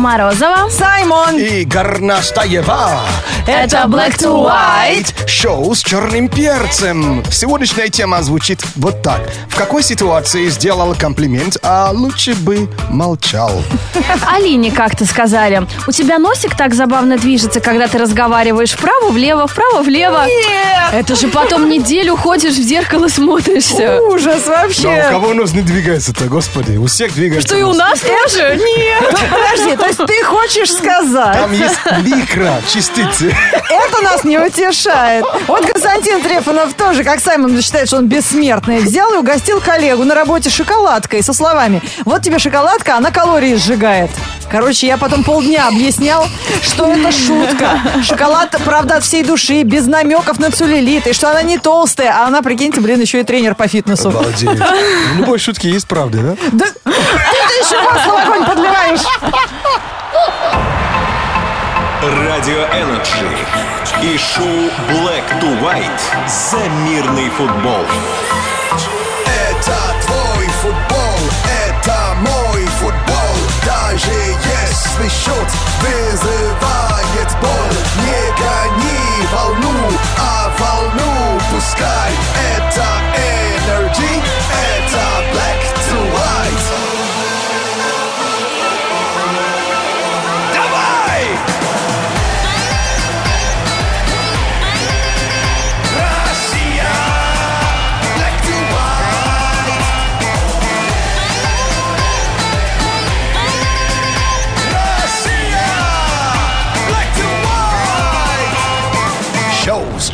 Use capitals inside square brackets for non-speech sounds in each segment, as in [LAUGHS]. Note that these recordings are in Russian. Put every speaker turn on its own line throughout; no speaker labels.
Морозова.
Саймон.
И Горнастаева.
Это Black to White.
Шоу с черным перцем. Сегодняшняя тема звучит вот так. В какой ситуации сделал комплимент, а лучше бы молчал?
Алине как-то сказали, у тебя носик так забавно движется, когда ты разговариваешь вправо-влево, вправо-влево.
Нет.
Это же потом неделю ходишь в зеркало смотришься.
Ужас
Но у
вообще.
кого нос не двигается-то, господи? У всех двигается
Что и у нас тоже?
Нет. Подожди, то есть ты хочешь сказать,
Там есть ликра, частицы.
Это нас не утешает. Вот Константин Трефонов тоже, как Саймон считает, что он бессмертный, взял и угостил коллегу на работе шоколадкой со словами «Вот тебе шоколадка, она калории сжигает». Короче, я потом полдня объяснял, что это шутка. Шоколад, правда, от всей души, без намеков на целлюлит, и что она не толстая, а она, прикиньте, блин, еще и тренер по фитнесу.
Обалдеть. В любой шутке есть правда, да?
Да ты еще масло в огонь подливаешь.
Радио Energy и шоу Black to White за мирный футбол.
Это твой футбол, это мой футбол Даже если счет вызывает боль Не гони волну, а волну пускай Это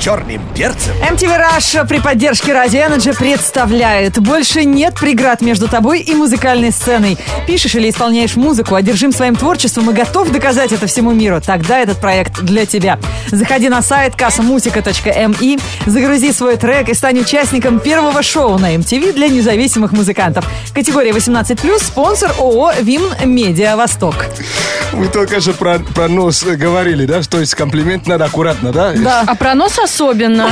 черным перцем.
MTV Rush при поддержке Радио Energy представляет «Больше нет преград между тобой и музыкальной сценой». Пишешь или исполняешь музыку, одержим своим творчеством и готов доказать это всему миру? Тогда этот проект для тебя. Заходи на сайт kassamusica.mi, загрузи свой трек и стань участником первого шоу на MTV для независимых музыкантов. Категория 18+, спонсор ООО «Вим Медиа Восток».
Вы только же про, про нос говорили, да? То есть комплимент надо аккуратно, да?
Да.
А про нос особенно.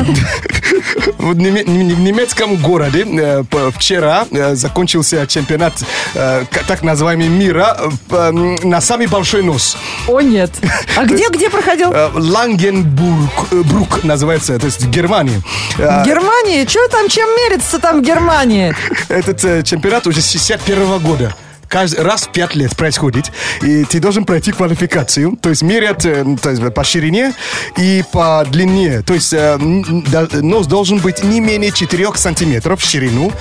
[LAUGHS]
Неме- в немецком городе э, вчера э, закончился чемпионат э, так называемый мира на самый большой нос.
О, нет. А где, где проходил?
Лангенбург Брук называется, то есть в Германии.
В Германии? Что там, чем мерится там в Германии? [LAUGHS]
Этот чемпионат уже с 61 года. Каждый раз в 5 лет происходит. И ты должен пройти квалификацию. То есть мерят э, то есть, по ширине и по длине. То есть э, нос должен быть не менее 4 сантиметров в ширину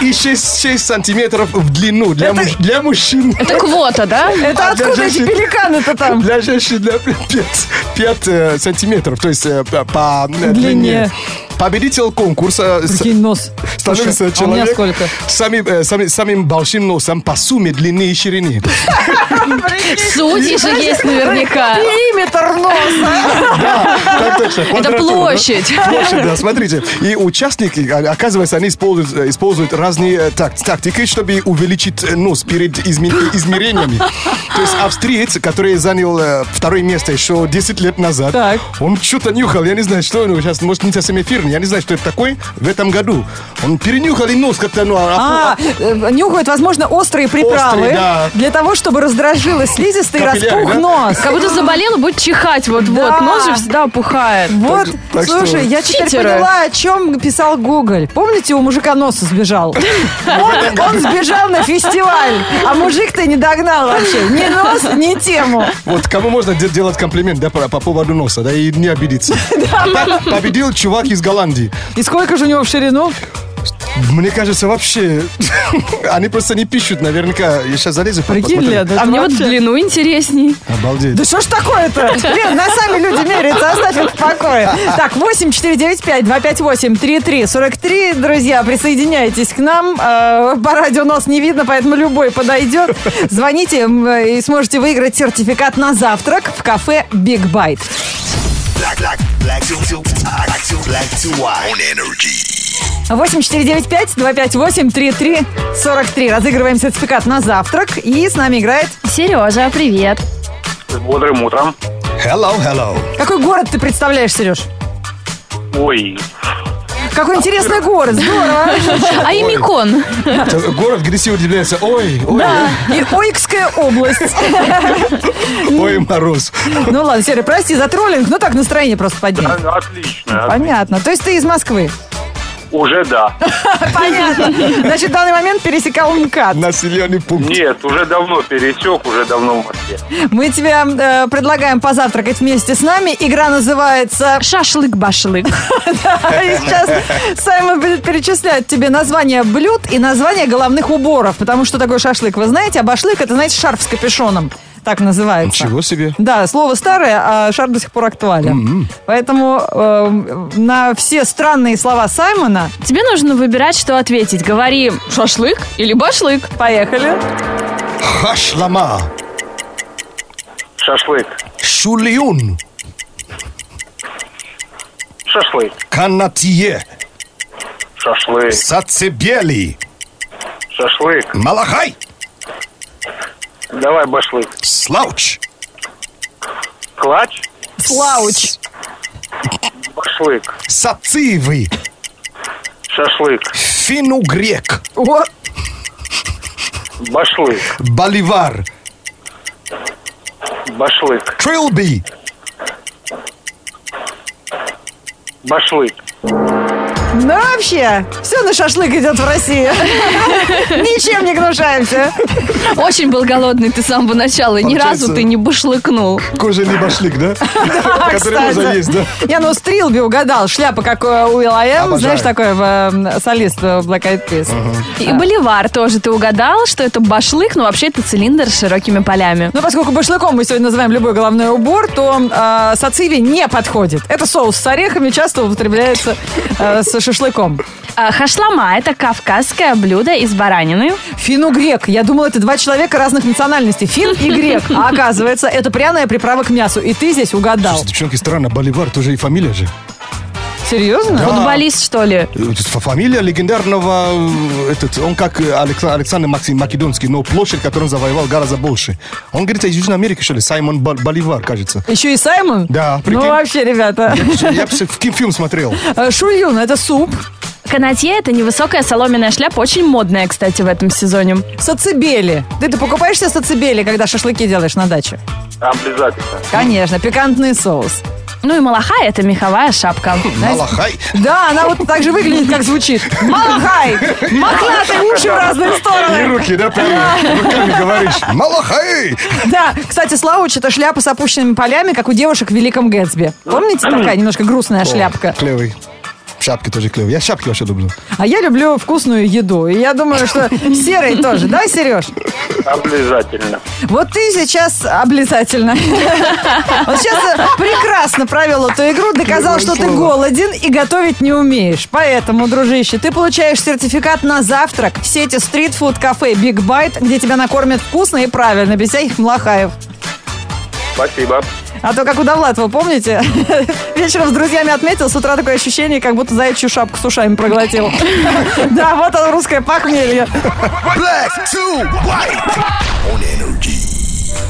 и 6, 6 сантиметров в длину для, муж- для мужчин.
Это квота, да? [LAUGHS]
Это
А
откуда эти пеликаны-то там?
Для женщин для 5, сантиметров, то есть э, по- э,
Длине.
длине. Победитель конкурса с-
Прикинь, нос.
становится
Слушай, а у меня
человек
сколько?
Самим, э, самим, самим большим носом по сумме длины и ширины. [LAUGHS]
Судьи же есть наверняка. [LAUGHS]
Периметр носа.
Так точно,
Это
квадратура, да?
площадь.
Площадь, да, [LAUGHS] смотрите. И участники, а, оказывается, они используют, э, используют разные э, так- тактики, чтобы увеличить э, нос перед изме- измерениями. То есть австриец, который занял э, второе место еще 10 лет назад,
Так.
он что-то нюхал, я не знаю, что он сейчас, может, не совсем эфирный, я не знаю, что это такое в этом году. Он перенюхал и нос как-то, ну, а-
А, э, нюхают, возможно, острые приправы
Острые, да.
для того, чтобы раздражилась слизистый и распух
да?
нос.
Как будто заболела, будет чихать вот-вот.
Да.
Нос же всегда опухает.
Вот,
так что-
слушай, я теперь
Читеры.
поняла, о чем писал Гоголь. Помните, у мужика нос сбежал? [LAUGHS] Он, он сбежал на фестиваль, а мужик-то не догнал вообще. Ни нос, ни тему.
Вот кому можно де- делать комплимент, да, по, по поводу носа, да, и не обидеться. [LAUGHS] По- Победил чувак из Голландии.
И сколько же у него в ширину?
Мне кажется, вообще, [LAUGHS] они просто не пишут, наверняка. Я сейчас залезу.
Прикинь. Леда,
А мне вот длину интересней.
Обалдеть.
Да что ж такое-то? Лен, на сами люди меряются, оставь их в покое. Так, 8 495 258 33 43. Друзья, присоединяйтесь к нам. Э, По радио нас не видно, поэтому любой подойдет. Звоните м, и сможете выиграть сертификат на завтрак в кафе Big Bite.
Black, black, to, to, black to, black to white on energy.
8495-258-3343. Разыгрываем сертификат на завтрак. И с нами играет...
Сережа, привет.
С бодрым утром.
Hello, hello.
Какой город ты представляешь, Сереж?
Ой,
Какой интересный город, здорово.
А Имикон?
Это Город, где все удивляются. Ой, ой,
И Ойкская область.
ой, мороз.
Ну ладно, Серый, прости за троллинг, ну так настроение просто поднять.
Отлично.
Понятно. То есть ты из Москвы?
Уже да. [LAUGHS]
Понятно. Значит, в данный момент пересекал МКАД.
Населенный пункт.
Нет, уже давно пересек, уже давно в Москве.
Мы тебе э, предлагаем позавтракать вместе с нами. Игра называется...
Шашлык-башлык. [LAUGHS]
И сейчас Саймон будет перечислять тебе названия блюд и названия головных уборов. Потому что такое шашлык, вы знаете, а башлык это, знаете, шарф с капюшоном. Так называется.
Ничего себе.
Да, слово старое, а шар до сих пор актуален. Поэтому э, на все странные слова Саймона
Тебе нужно выбирать, что ответить. Говори шашлык или башлык.
поехали.
Хашлама.
Шашлык.
Шульюн.
Шашлык.
Канатье.
Шашлык.
Сацебели.
Шашлык.
Малахай.
Давай башлык.
Слауч.
Клач.
Слауч.
Башлык.
Сацивы.
Шашлык.
Финугрек.
О,
Башлык.
Боливар.
Башлык.
Трилби.
Башлык.
Ну вообще, все на шашлык идет в России. [LAUGHS] Ничем не гнушаемся.
Очень был голодный ты с самого начала. Ни
Получается-
разу ты не башлыкнул.
Кожаный [LAUGHS] башлык, да? [LAUGHS] Который
Кстати.
можно есть, да?
Я, ну, Стрилби угадал. Шляпа, как у.
Обожаю.
Знаешь, такой э, солист э, Black Eyed Peas.
И боливар тоже ты угадал, что это башлык, но вообще это цилиндр с широкими полями.
Но поскольку башлыком мы сегодня называем любой головной убор, то э, сациви не подходит. Это соус с орехами, часто употребляется э, с шашлыком.
А, Хашлама – это кавказское блюдо из баранины.
Фину грек. Я думала, это два человека разных национальностей. Фин и грек. А оказывается, это пряная приправа к мясу. И ты здесь угадал.
Девчонки, странно, Боливар тоже и фамилия же.
Серьезно?
Футболист, что ли?
Э, Фамилия легендарного, э, этот, он как э, Алекс- Александр Максим Македонский, но площадь, которую он завоевал, гораздо больше. Он говорит, из Южной Америки, что ли, Саймон Бол- Боливар, кажется.
Еще и Саймон?
Да,
Ну
прикинь.
вообще, ребята.
Я бы в кинофильм смотрел.
Шульюн, это суп.
Канатье – это невысокая соломенная шляпа, очень модная, кстати, в этом сезоне.
Сацибели. Ты, ты покупаешь себе сацибели, когда шашлыки делаешь на даче?
Обязательно.
Конечно, пикантный соус.
Ну и малахай – это меховая шапка. [LAUGHS]
Малахай.
Да, она вот так же выглядит, как звучит. Малахай! Мохнатые уши в разные
И
стороны.
руки, да, прямо руками говоришь. Малахай!
Да, кстати, Слауч это шляпа с опущенными полями, как у девушек в Великом Гэтсби. Помните, такая немножко грустная шляпка?
Клевый. Шапки тоже клевые. Я шапки вообще люблю.
А я люблю вкусную еду. И я думаю, что серый тоже. Да, Сереж?
Обязательно.
Вот ты сейчас обязательно. Вот сейчас прекрасно провел эту игру, доказал, что ты голоден и готовить не умеешь. Поэтому, дружище, ты получаешь сертификат на завтрак в сети стритфуд-кафе Big Bite, где тебя накормят вкусно и правильно, без всяких млахаев.
Спасибо.
А то, как у Довлатова, помните? [LAUGHS] Вечером с друзьями отметил, с утра такое ощущение, как будто заячью шапку с ушами проглотил. [LAUGHS] Да, вот оно, русское похмелье.
Black to white on energy.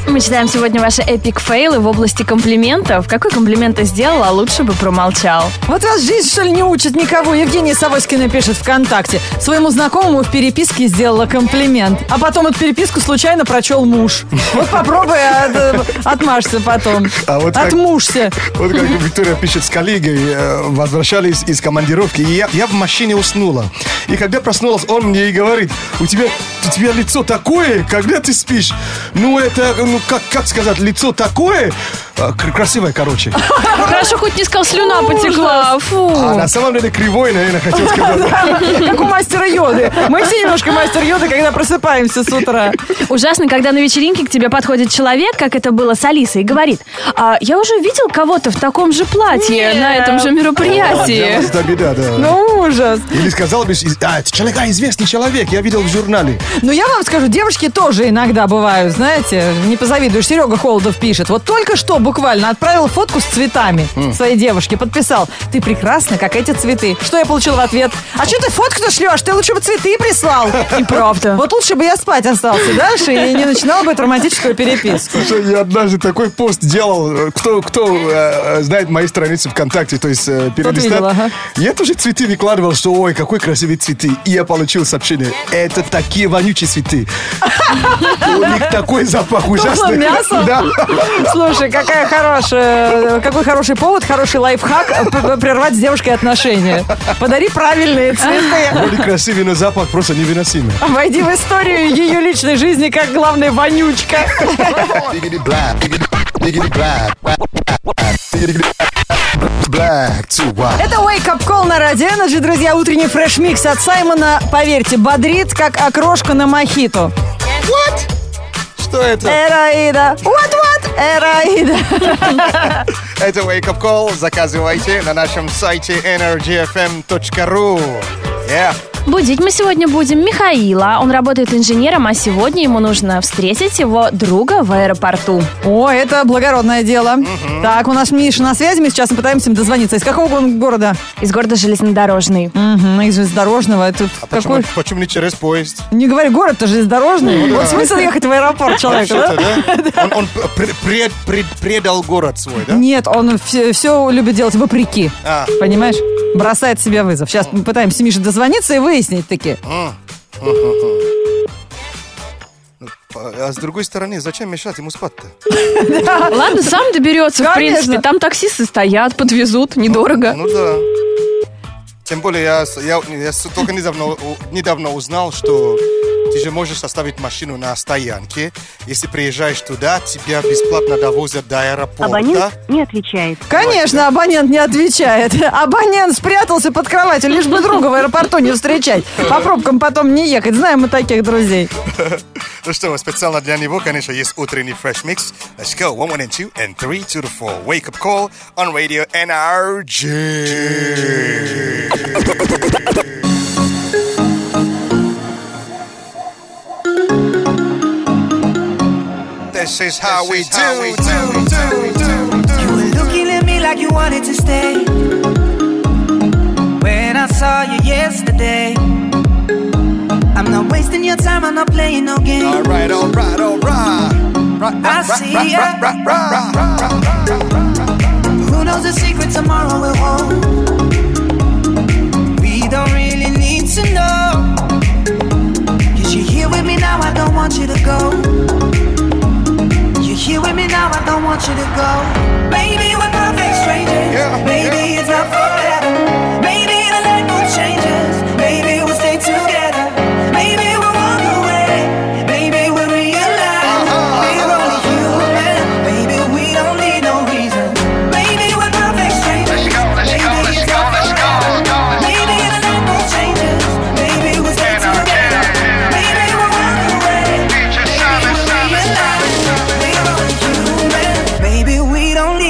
Мы читаем сегодня ваши эпик фейлы в области комплиментов. Какой комплимент ты сделал, а лучше бы промолчал?
Вот вас жизнь, что ли, не учит никого? Евгения Савоськина пишет ВКонтакте. Своему знакомому в переписке сделала комплимент. А потом эту переписку случайно прочел муж. Вот попробуй от- отмажься потом. [LAUGHS]
А вот как-
Отмужься.
Вот как Виктория пишет с коллегой, э, возвращались из командировки, и я, я в машине уснула. И когда проснулась, он мне и говорит, у тебя, у тебя лицо такое, когда ты спишь. Ну, это, ну, как, как сказать, лицо такое, э, кр- красивое, короче.
Хорошо, хоть не сказал, слюна потекла. Фу.
А на самом деле кривой, наверное, хотел сказать. [LAUGHS]
Как у мастера Йоды. Мы все немножко мастер Йоды, когда просыпаемся с утра.
Ужасно, когда на вечеринке к тебе подходит человек, как это было с Алисой, и говорит, а я уже видел кого-то в таком же платье на этом же мероприятии.
это беда, да.
Ну, ужас.
Или сказал бы, а, человек, а, известный человек, я видел в журнале.
Ну, я вам скажу, девушки тоже иногда бывают, знаете, не позавидуешь. Серега Холодов пишет. Вот только что буквально, отправил фотку с цветами своей девушке, подписал, ты прекрасна, как эти цветы. Что я получил в ответ? А что ты фотку-то шлешь? Ты лучше бы цветы прислал.
И правда.
Вот лучше бы я спать остался дальше и не начинал бы эту романтическую переписку.
Слушай, я однажды такой пост делал. Кто, кто э, знает мои страницы ВКонтакте, то есть э, перелистать.
ага.
Я тоже цветы выкладывал, что ой, какой красивые цветы. И я получил сообщение. Это такие вонючие цветы. [LAUGHS] У них такой запах ужасный.
мясо?
Да.
Слушай, какая хорошая, какой хороший повод, хороший лайфхак э, прервать с девушкой отношения. Подари правильные цветы.
Вроде красивый, но запах просто невыносимый.
Войди в историю ее личной жизни как главная вонючка. Это Wake Up Call на Радио Energy, друзья. Утренний фреш-микс от Саймона, поверьте, бодрит, как окрошка на мохито.
Что это?
Эраида. Вот-вот, Эраида.
Это Wake Up Call. Заказывайте на нашем сайте energyfm.ru. Yeah.
Будить мы сегодня будем Михаила. Он работает инженером, а сегодня ему нужно встретить его друга в аэропорту.
О, это благородное дело. Так, у нас Миша на связи, мы сейчас попытаемся им дозвониться. Из какого он города?
Из города Железнодорожный.
Угу, из железнодорожного. Это
А почему,
какой?
почему не через поезд?
Не говори, город-то железнодорожный. Вот смысл ехать в аэропорт человека, [LAUGHS] да?
Он, он пр- пред- пред- предал город свой, да?
Нет, он все, любит делать вопреки.
А.
Понимаешь? Бросает себе вызов. Сейчас мы пытаемся Мише дозвониться и выяснить таки.
А с другой стороны, зачем мешать ему спать-то? [LAUGHS]
Ладно, сам доберется, в принципе. Там таксисты стоят, подвезут, недорого.
Ну да. Тем более, я, я, я только недавно, недавно узнал, что ты же можешь оставить машину на стоянке. Если приезжаешь туда, тебя бесплатно довозят до аэропорта.
Абонент не отвечает.
Конечно, абонент не отвечает. [LAUGHS] Абонент спрятался под кроватью, лишь бы друга в аэропорту не встречать. По пробкам потом не ехать. Знаем мы таких друзей. [LAUGHS]
Ну что, специально для него, конечно, есть утренний Fresh Mix. Let's go. One, one, and two, and three to the four. Wake up call on radio NRG. This is how we do.
You were looking at me like you wanted to stay. When I saw you yesterday, I'm not wasting your time, I'm not playing no game.
All right, all right, all right.
I see ya. Who knows the secret tomorrow will hold? We don't really need to know. Cause you're here with me now, I don't want you to go. With me now, I don't want you to go. Baby, we're perfect strangers.
Yeah,
Maybe
yeah.
it's not forever.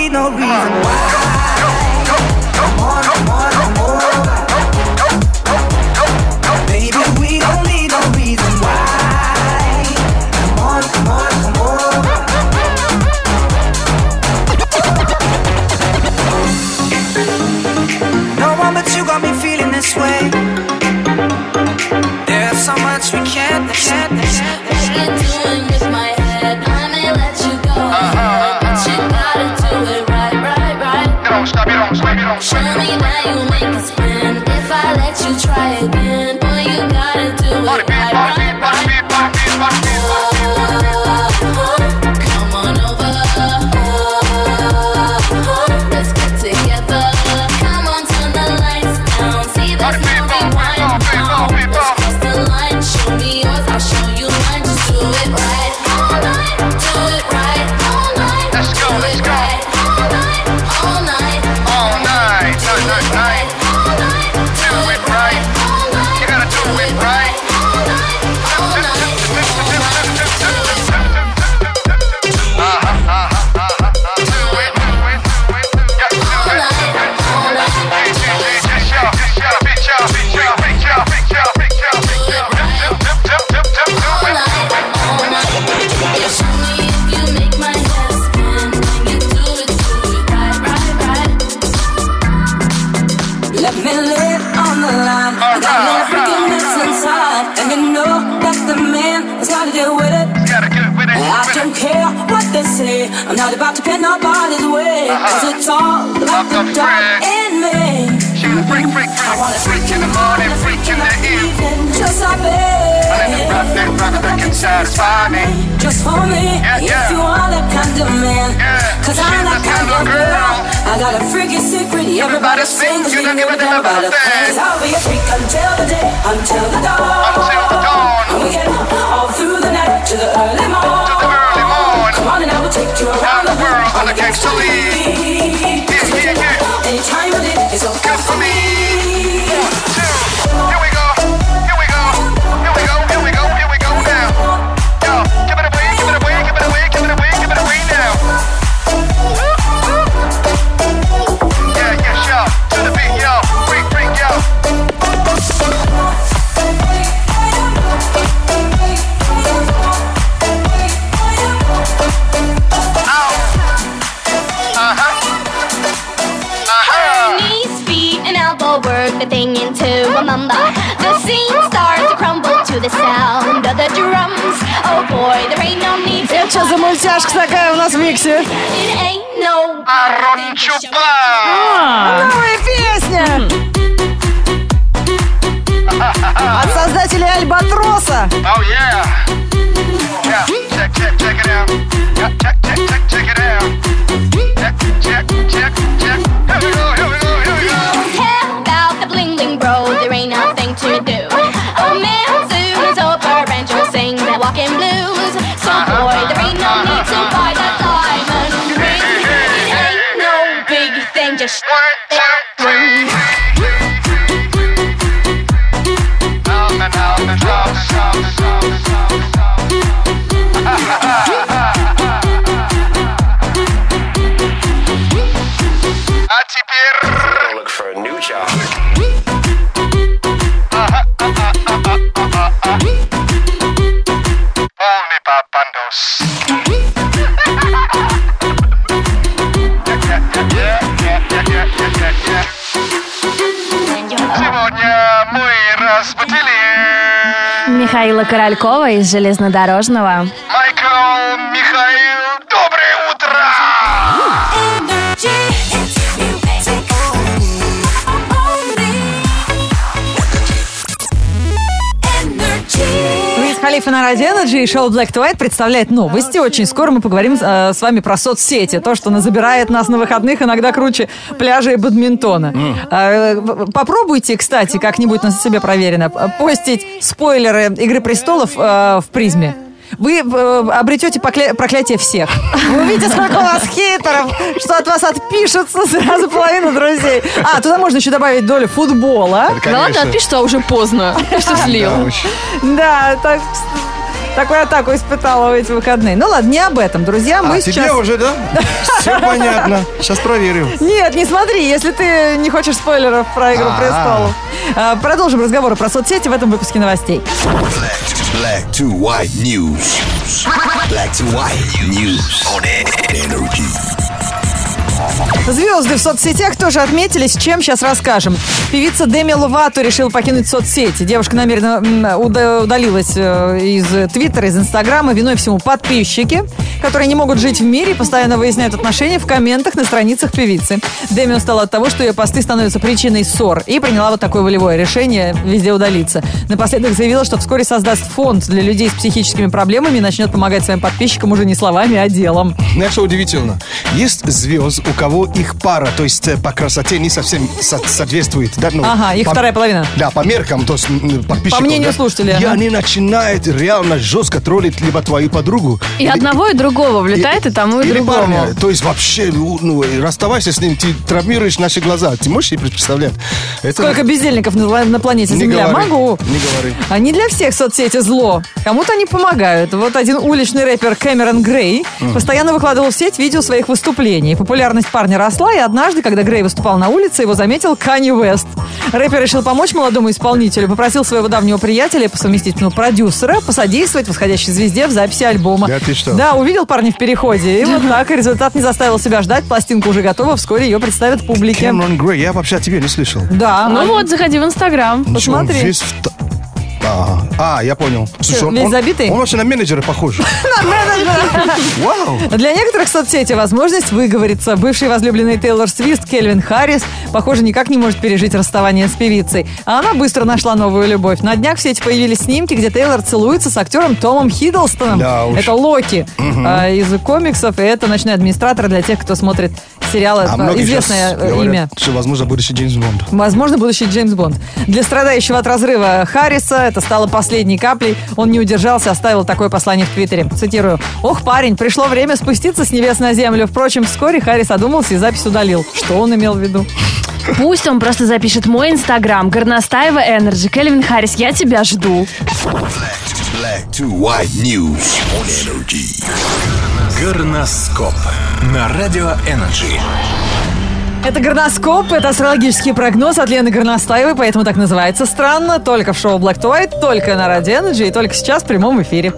No reason why.
Deal with it. And I don't care what they say. I'm not about to pin nobody's way. Uh-huh. Cause it's all about the dark in me. I wanna freak in the morning, freak in the evening. Just like me.
Satisfy me.
Just for me, if you are that kind of man. Cause I'm that kind of girl. I got a freaky secret, everybody sings. You don't give a damn about a thing. Cause I'll be a freak until the day, until the dawn.
Until the dawn.
And we get all through the night to the early morn.
To the early morn.
Come on and I will take you around the world
on the gangster league. Yeah, yeah, yeah.
Anytime of day is so good for me.
Oh
yeah. Yeah, check, check, check it out. Yeah, check, Сегодня мы разбудили
Михаила Королькова из «Железнодорожного».
Майкл
Халифа на Радио Energy и шоу Black to White представляет новости. Очень скоро мы поговорим э, с вами про соцсети. То, что забирает нас на выходных, иногда круче пляжа и бадминтона. Э, в- Попробуйте, кстати, как-нибудь на себе проверено, э, постить спойлеры «Игры престолов» э, в призме. Вы э, обретете покля- проклятие всех. Вы увидите, сколько у вас хейтеров, что от вас отпишутся сразу половина друзей. А, туда можно еще добавить долю футбола.
Да ладно, отпишется, а уже поздно. [LAUGHS] Что слил?
Да, так, такую атаку испытала в эти выходные. Ну ладно, не об этом, друзья. Мы
А
сейчас...
тебе уже, да? [LAUGHS] Все понятно. Сейчас проверим.
Нет, не смотри, если ты не хочешь спойлеров про «Игру
А.
престолов». А, Продолжим разговоры про соцсети в этом выпуске новостей.
Black to white news. Black to white news on energy.
Звезды в соцсетях тоже отметились, чем сейчас расскажем. Певица Деми Ловато решила покинуть соцсети. Девушка намеренно удалилась э, из Твиттера, из Инстаграма. Виной всему подписчики, которые не могут жить в мире и постоянно выясняют отношения в комментах на страницах певицы. Деми устала от того, что ее посты становятся причиной ссор и приняла вот такое волевое решение везде удалиться. Напоследок заявила, что вскоре создаст фонд для людей с психическими проблемами и начнет помогать своим подписчикам уже не словами, а делом.
Знаешь, что удивительно? Есть звезд, у кого их пара, то есть э, по красоте не совсем со- соответствует. Да, ну,
Ага, их
по-
вторая половина.
Да, по меркам, то есть подписчиков.
По мнению
да.
слушателей,
И
ага.
они начинают реально жестко троллить либо твою подругу.
И одного, и другого влетает, и тому, и другому.
парня. То есть вообще, ну, ну, расставайся с ним, ты травмируешь наши глаза. Ты можешь себе представлять? Это
Сколько бездельников на, на планете
Не
Земля?
говори,
Могу.
не говори.
Не для всех соцсети зло. Кому-то они помогают. Вот один уличный рэпер Кэмерон Грей постоянно выкладывал в сеть видео своих выступлений. Популярность парня росла, и однажды, когда Грей выступал на улице, его заметил Канни Уэст. Рэпер решил помочь молодому исполнителю, попросил своего давнего приятеля, по совместительству продюсера, посодействовать восходящей звезде в записи альбома.
Да ты что?
Да, увидел парня в переходе. И вот так, и результат не заставил себя ждать. Пластинка уже готова, вскоре ее представят публике.
Кэмерон Грей, я вообще о тебе не слышал.
Да.
Ну вот, заходи в Инстаграм.
Посмотри.
весь в А, я понял. Слушай, он,
весь
он-
забитый?
он очень на менеджера похож. [LAUGHS] Вау.
Для некоторых соцсети возможность выговориться. Бывший возлюбленный Тейлор Свифт Кельвин Харрис, похоже, никак не может пережить расставание с певицей. А она быстро нашла новую любовь. На днях в сети появились снимки, где Тейлор целуется с актером Томом Хиддлстоном.
Да уж.
Это Локи а, из комиксов, и это ночной администратор для тех, кто смотрит сериалы.
А
Это известное э,
говорят,
имя.
что, возможно, будущий Джеймс Бонд.
Возможно, будущий Джеймс Бонд. Для страдающего от разрыва Харриса это стало последней каплей. Он не удержался, оставил такое послание в Твиттере. Цитирую. «Ох, парень, пришло время спуститься с небес на землю». Впрочем, вскоре Харрис одумался и запись удалил. Что он имел в виду?
Пусть он просто запишет мой инстаграм. Горностаева Energy. Кельвин Харрис, я тебя жду.
Black to white news on energy. Горноскоп на радио Energy.
Это горноскоп, это астрологический прогноз от Лены Горностаевой, поэтому так называется странно. Только в шоу Black to White, только на Radio Energy и только сейчас в прямом эфире.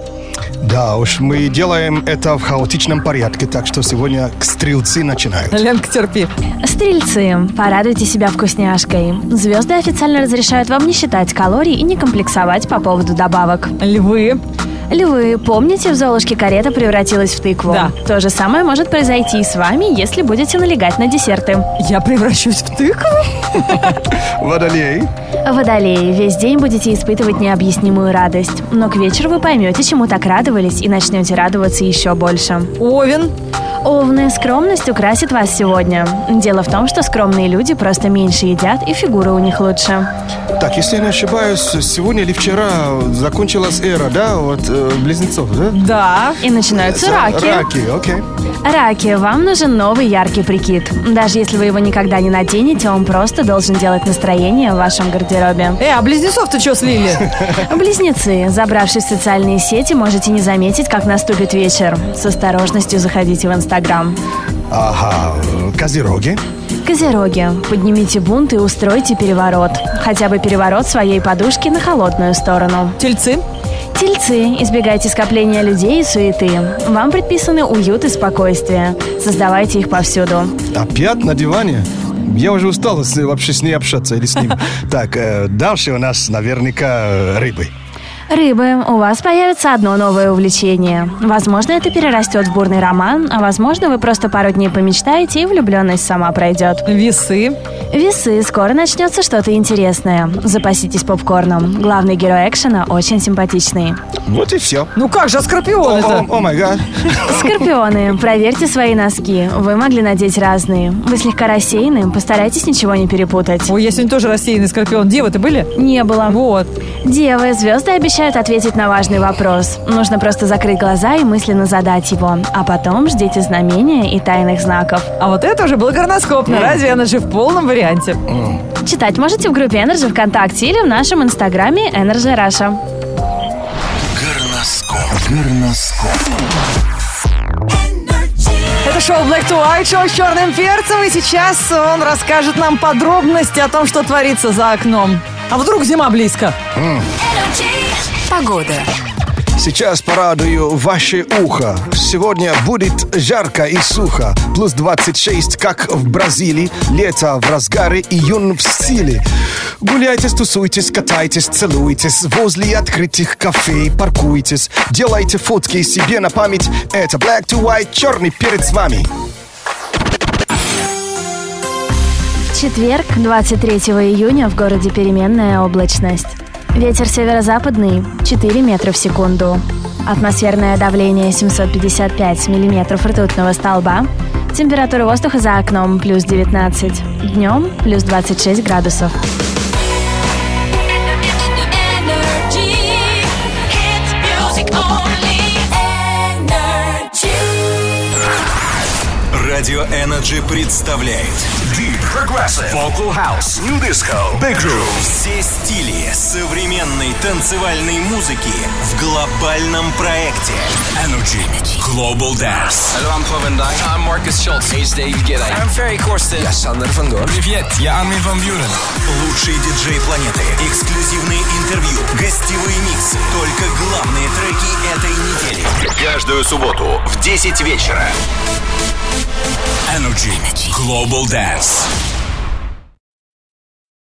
Да уж, мы делаем это в хаотичном порядке, так что сегодня стрелцы начинают.
Ленка, терпи.
Стрельцы, порадуйте себя вкусняшкой. Звезды официально разрешают вам не считать калорий и не комплексовать по поводу добавок.
Львы.
Львы, помните, в Золушке карета превратилась в тыкву?
Да.
То же самое может произойти и с вами, если будете налегать на десерты.
Я превращусь в тыкву?
Водолей.
Водолеи, весь день будете испытывать необъяснимую радость. Но к вечеру вы поймете, чему так радовались, и начнете радоваться еще больше.
Овен.
Овны, скромность украсит вас сегодня. Дело в том, что скромные люди просто меньше едят, и фигура у них лучше.
Так, если я не ошибаюсь, сегодня или вчера закончилась эра, да, вот э, близнецов, да?
Да.
И начинаются раки.
Раки, окей.
Раки, вам нужен новый яркий прикид. Даже если вы его никогда не наденете, он просто должен делать настроение в вашем гардеробе.
Э, а близнецов-то что слили? [LAUGHS]
Близнецы, забравшись в социальные сети, можете не заметить, как наступит вечер. С осторожностью заходите в Инстаграм.
Ага, э, козероги.
Козероги, поднимите бунт и устройте переворот. Хотя бы переворот своей подушки на холодную сторону.
Тельцы.
Тельцы, избегайте скопления людей и суеты. Вам предписаны уют и спокойствие. Создавайте их повсюду.
Опять на диване? Я уже устал вообще с ней общаться или с ним. [LAUGHS] Так, э, дальше у нас наверняка рыбы.
Рыбы, у вас появится одно новое увлечение. Возможно, это перерастет в бурный роман, а возможно, вы просто пару дней помечтаете, и влюбленность сама пройдет.
Весы.
Весы, скоро начнется что-то интересное. Запаситесь попкорном. Главный герой экшена очень симпатичный.
Вот и все.
Ну как же, а скорпион это?
О май гад. [LAUGHS]
Скорпионы, проверьте свои носки. Вы могли надеть разные. Вы слегка рассеяны, постарайтесь ничего не перепутать.
Ой, я сегодня тоже рассеянный скорпион. Девы-то были?
Не было.
Вот.
Девы, звезды обещают ответить на важный вопрос. Нужно просто закрыть глаза и мысленно задать его. А потом ждите знамения и тайных знаков.
А вот это уже был горноскоп на радио Energy в полном варианте.
Читать можете в группе Energy ВКонтакте или в нашем инстаграме Energy Russia.
Горноскоп. Горноскоп.
Это шоу Black to White, шоу с черным перцем, и сейчас он расскажет нам подробности о том, что творится за окном. А вдруг зима близко?
Погода.
Сейчас порадую ваше ухо. Сегодня будет жарко и сухо. Плюс 26, как в Бразилии. Лето в разгаре, июнь в силе. Гуляйте, тусуйтесь, катайтесь, целуйтесь. Возле открытых кафе паркуйтесь. Делайте фотки себе на память. Это Black to White, черный перед с вами.
В четверг, 23 июня, в городе переменная облачность. Ветер северо-западный 4 метра в секунду. Атмосферное давление 755 миллиметров ртутного столба. Температура воздуха за окном плюс 19. Днем плюс 26 градусов.
Радио Energy представляет Progressive Vocal House New Disco Big Groove Все стили современной танцевальной музыки в глобальном проекте Energy Global Dance
Hallo, I'm Paul Dijk. I'm Marcus Schultz. Hey, David Guetta. I'm Ferry Corsten. Я Sander van Doorn.
Привет, я Армин Ван Бюрен. Лучшие диджеи планеты, эксклюзивные интервью, гостевые миксы, только главные треки этой недели. Каждую субботу в 10 вечера. Energy Global Dance.